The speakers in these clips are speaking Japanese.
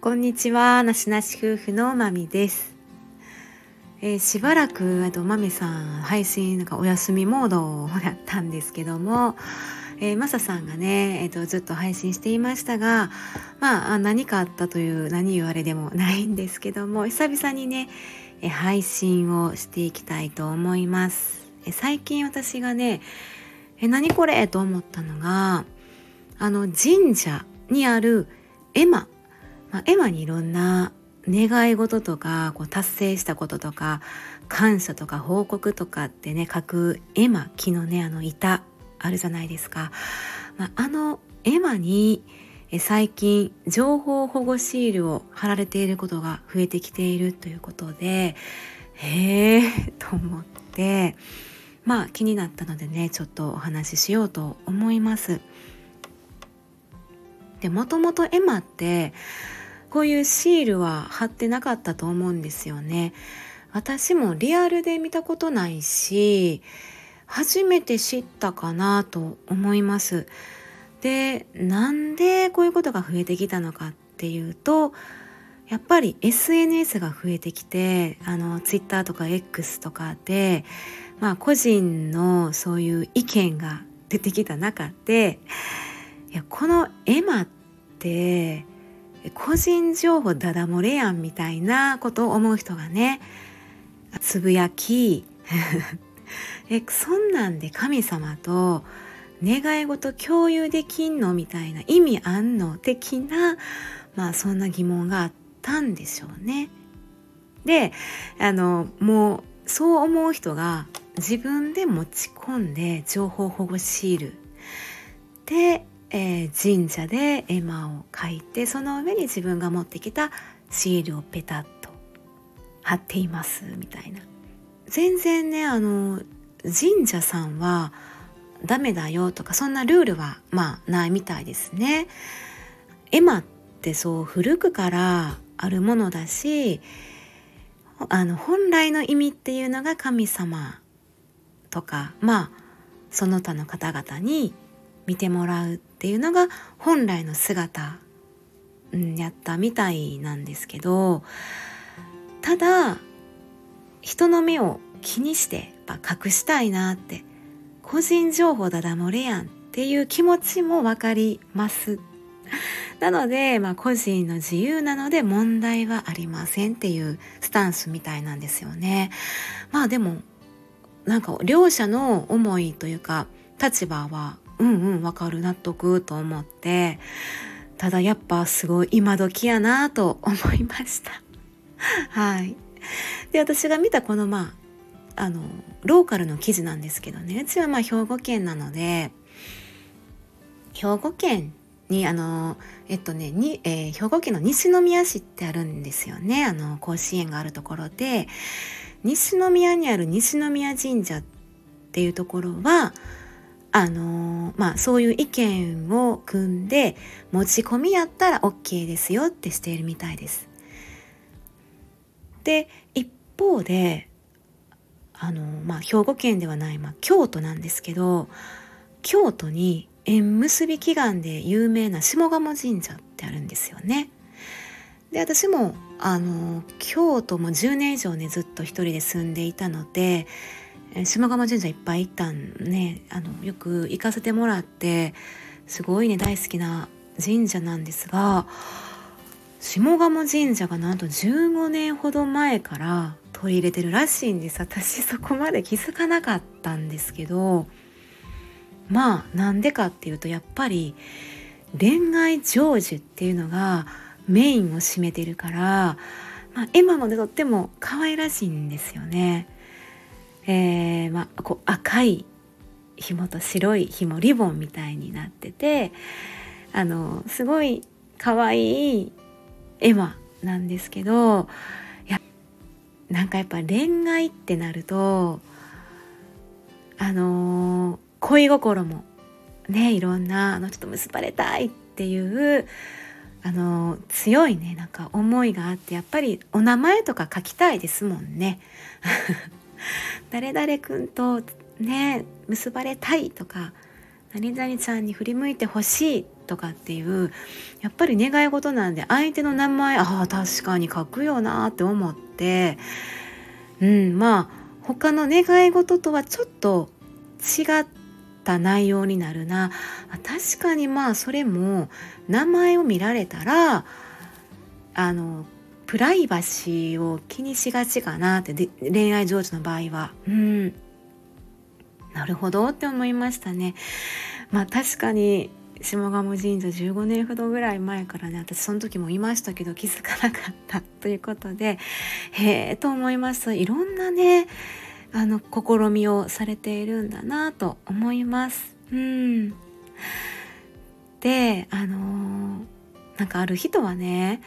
こんにちは、なしなし夫婦のまみです。えー、しばらくあとまみさん配信なんかお休みモードだったんですけども、えー、マサさんがね、えーと、ずっと配信していましたが、まあ何かあったという何言われでもないんですけども久々にね、えー、配信をしていきたいと思います。えー、最近私がね、えー、何これと思ったのがあの神社にある絵馬まあ、絵馬にいろんな願い事とかこう達成したこととか感謝とか報告とかってね書く絵馬木のねあの板あるじゃないですか、まあ、あの絵馬に最近情報保護シールを貼られていることが増えてきているということでへえと思ってまあ気になったのでねちょっとお話ししようと思います。でもともと絵馬ってこういうシールは貼ってなかったと思うんですよね。私もリアルで見たことないし初めて知ったかなと思います。でなんでこういうことが増えてきたのかっていうとやっぱり SNS が増えてきてあの Twitter とか X とかで、まあ、個人のそういう意見が出てきた中でいやこのエマって個人情報ダダ漏れやんみたいなことを思う人がねつぶやき えそんなんで神様と願い事共有できんのみたいな意味あんの的なまあそんな疑問があったんでしょうね。であのもうそう思う人が自分で持ち込んで情報保護シールでえー、神社で絵馬を描いてその上に自分が持ってきたシールをペタッと貼っていますみたいな全然ねあの神社さんはダメだよとかそんなルールはまあないみたいですね。絵馬ってそう古くからあるものだしあの本来の意味っていうのが神様とかまあその他の方々に見てもらうっていうのが本来の姿、うん、やったみたいなんですけどただ人の目を気にして隠したいなって個人情報だだ漏れやんっていう気持ちも分かります。なので、まあ、個人の自由なので問題はありませんっていうスタンスみたいなんですよね。まあでもなんか両者の思いというか立場はうんうんわかる。納得と思って。ただやっぱすごい今時やなと思いました。はい。で私が見たこのまああのローカルの記事なんですけどね。うちはまあ兵庫県なので兵庫県にあのえっとねに、えー、兵庫県の西宮市ってあるんですよね。あの甲子園があるところで。西宮にある西宮神社っていうところはあのまあそういう意見を組んで持ち込みやったら OK ですよってしているみたいです。で一方であのまあ兵庫県ではない、まあ、京都なんですけど京都に縁結び祈願で有名な下鴨神社ってあるんですよね。で私もあの京都も10年以上ねずっと一人で住んでいたので島釜神社いっぱい行ったんねあのよく行かせてもらってすごいね大好きな神社なんですが下鴨神社がなんと15年ほど前から取り入れてるらしいんです私そこまで気づかなかったんですけどまあなんでかっていうとやっぱり恋愛成就っていうのがメインを占めてるから、まあ、エマもとっても可愛らしいんですよね。えー、ま、こう赤い紐と白い紐リボンみたいになっててあのすごい可愛い絵馬なんですけどやなんかやっぱ恋愛ってなるとあの恋心もねいろんなあのちょっと結ばれたいっていうあの強いねなんか思いがあってやっぱりお名前とか書きたいですもんね。誰々君とね結ばれたいとか何々ちゃんに振り向いてほしいとかっていうやっぱり願い事なんで相手の名前ああ確かに書くよなって思ってうんまあ他の願い事とはちょっと違った内容になるな。確かにまあそれも名前を見られたらあのプライバシーを気にしがちかなって恋愛成就の場合は。うん。なるほどって思いましたね。まあ確かに下鴨神社15年ほどぐらい前からね私その時もいましたけど気づかなかったということでへえと思います。いろんなねあの試みをされているんだなと思います。うん、であのー、なんかある人はね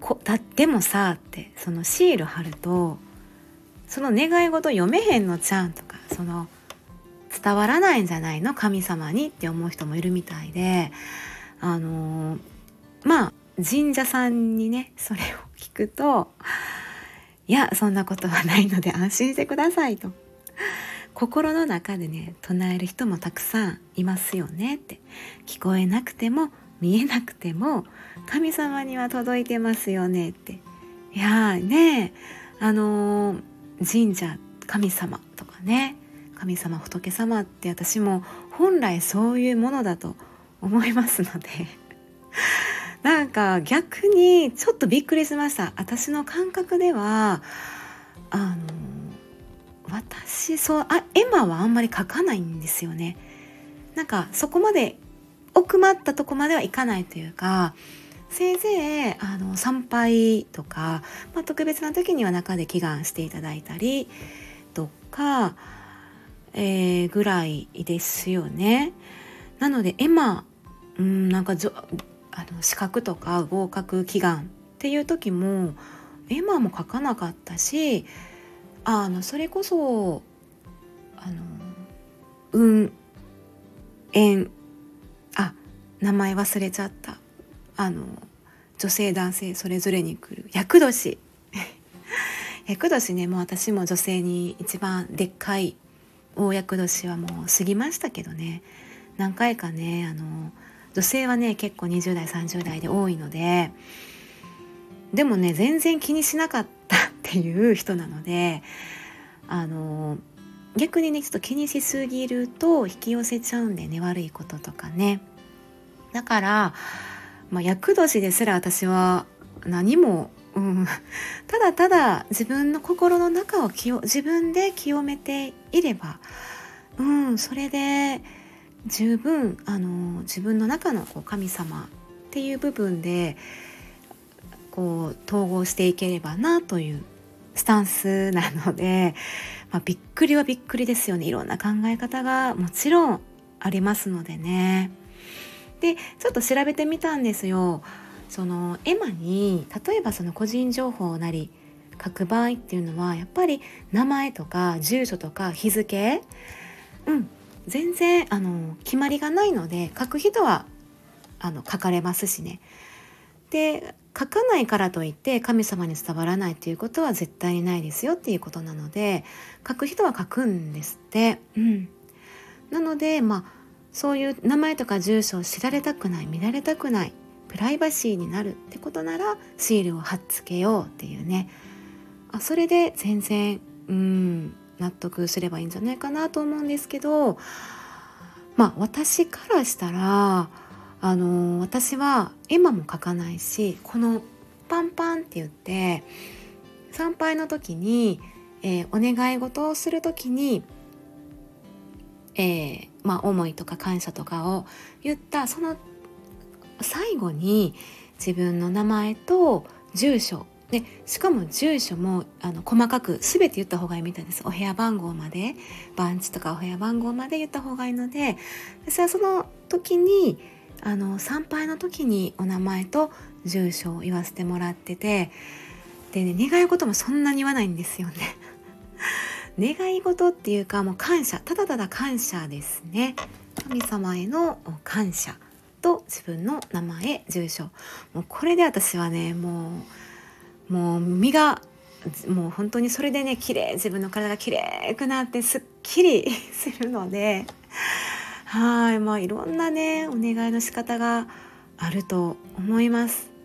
こだでもさってそのシール貼るとその願い事読めへんのちゃんとかその伝わらないんじゃないの？神様にって思う人もいるみたいであのー、まあ神社さんにねそれを聞くといやそんなことはないので安心してくださいと。心の中でね唱える人もたくさんいますよねって聞こえなくても見えなくても神様には届いてますよねって。いやーねあのー、神社神様とかね神様仏様って私も本来そういうものだと思いますので なんか逆にちょっとびっくりしました。私の感覚ではあの私そうあエマはあんまり書かないんですよね。なんかそこまで奥まったとこまではいかないというかせいぜいあの参拝とか、まあ、特別な時には中で祈願していただいたりとかえー、ぐらいですよね。なのでエマ、うん、なんかあの資格とか合格祈願っていう時もエマも書かなかったしあのそれこそあの運縁名前忘れちゃった。あの女性男性それぞれに来る。厄年。厄年ねもう私も女性に一番でっかい大厄年はもう過ぎましたけどね。何回かねあの女性はね結構20代30代で多いのででもね全然気にしなかったっていう人なのであの逆にねちょっと気にしすぎると引き寄せちゃうんでね悪いこととかね。だからまあ厄年ですら私は何もうん、ただただ自分の心の中を清自分で清めていれば、うん、それで十分あの自分の中のこう神様っていう部分でこう統合していければなというスタンスなので、まあ、びっくりはびっくりですよねいろんな考え方がもちろんありますのでね。でちょっと調べてみたんですよ。そのエマに例えばその個人情報なり書く場合っていうのはやっぱり名前とか住所とか日付うん全然あの決まりがないので書く人はあの書かれますしね。で書かないからといって神様に伝わらないっていうことは絶対にないですよっていうことなので書く人は書くんですって。うん、なのでまあそういう名前とか住所を知られたくない見られたくないプライバシーになるってことならシールを貼っつけようっていうね。あそれで全然うん納得すればいいんじゃないかなと思うんですけどまあ私からしたらあの私は絵馬も描かないしこのパンパンって言って参拝の時に、えー、お願い事をする時に、えー、まあ、思いとか感謝とかを言ったその最後に自分の名前と住所。でしかも住所もあの細かく全て言った方がいいみたいです。お部屋番号まで番地とかお部屋番号まで言った方がいいので私はその時にあの参拝の時にお名前と住所を言わせてもらっててでね願い事もそんなに言わないんですよね。願い事っていうかもう感謝ただただ感謝ですね。神様への感謝と自分の名前住所。もうこれで私はねもうもう身がもう本当にそれでね綺麗自分の体が綺麗くなってすっきりするのではいまあいろんなねお願いの仕方があると思います。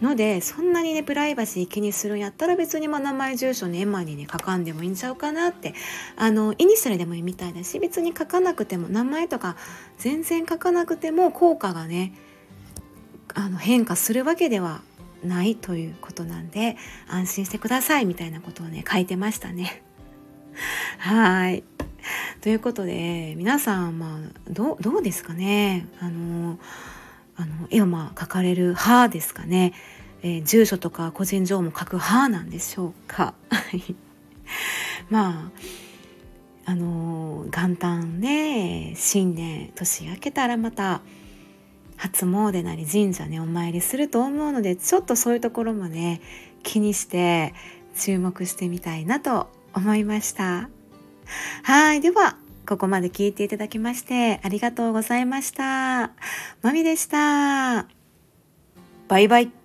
のでそんなにねプライバシー気にするんやったら別にまあ名前住所ねエマにね書かんでもいいんちゃうかなってあのイニシャルでもいいみたいだし別に書かなくても名前とか全然書かなくても効果がねあの変化するわけではないということなんで安心してくださいみたいなことをね書いてましたね。はいということで皆さんまあどうですかね？あのあの絵をまあ描かれる派ですかね、えー、住所とか個人情報も書く派なんでしょうか。まああの元旦ね新年年明けたらまた初詣なり神社ねお参りすると思うのでちょっとそういうところもね気にして注目してみたいなと思いました。はいではここまで聞いていただきましてありがとうございました。まみでした。バイバイ。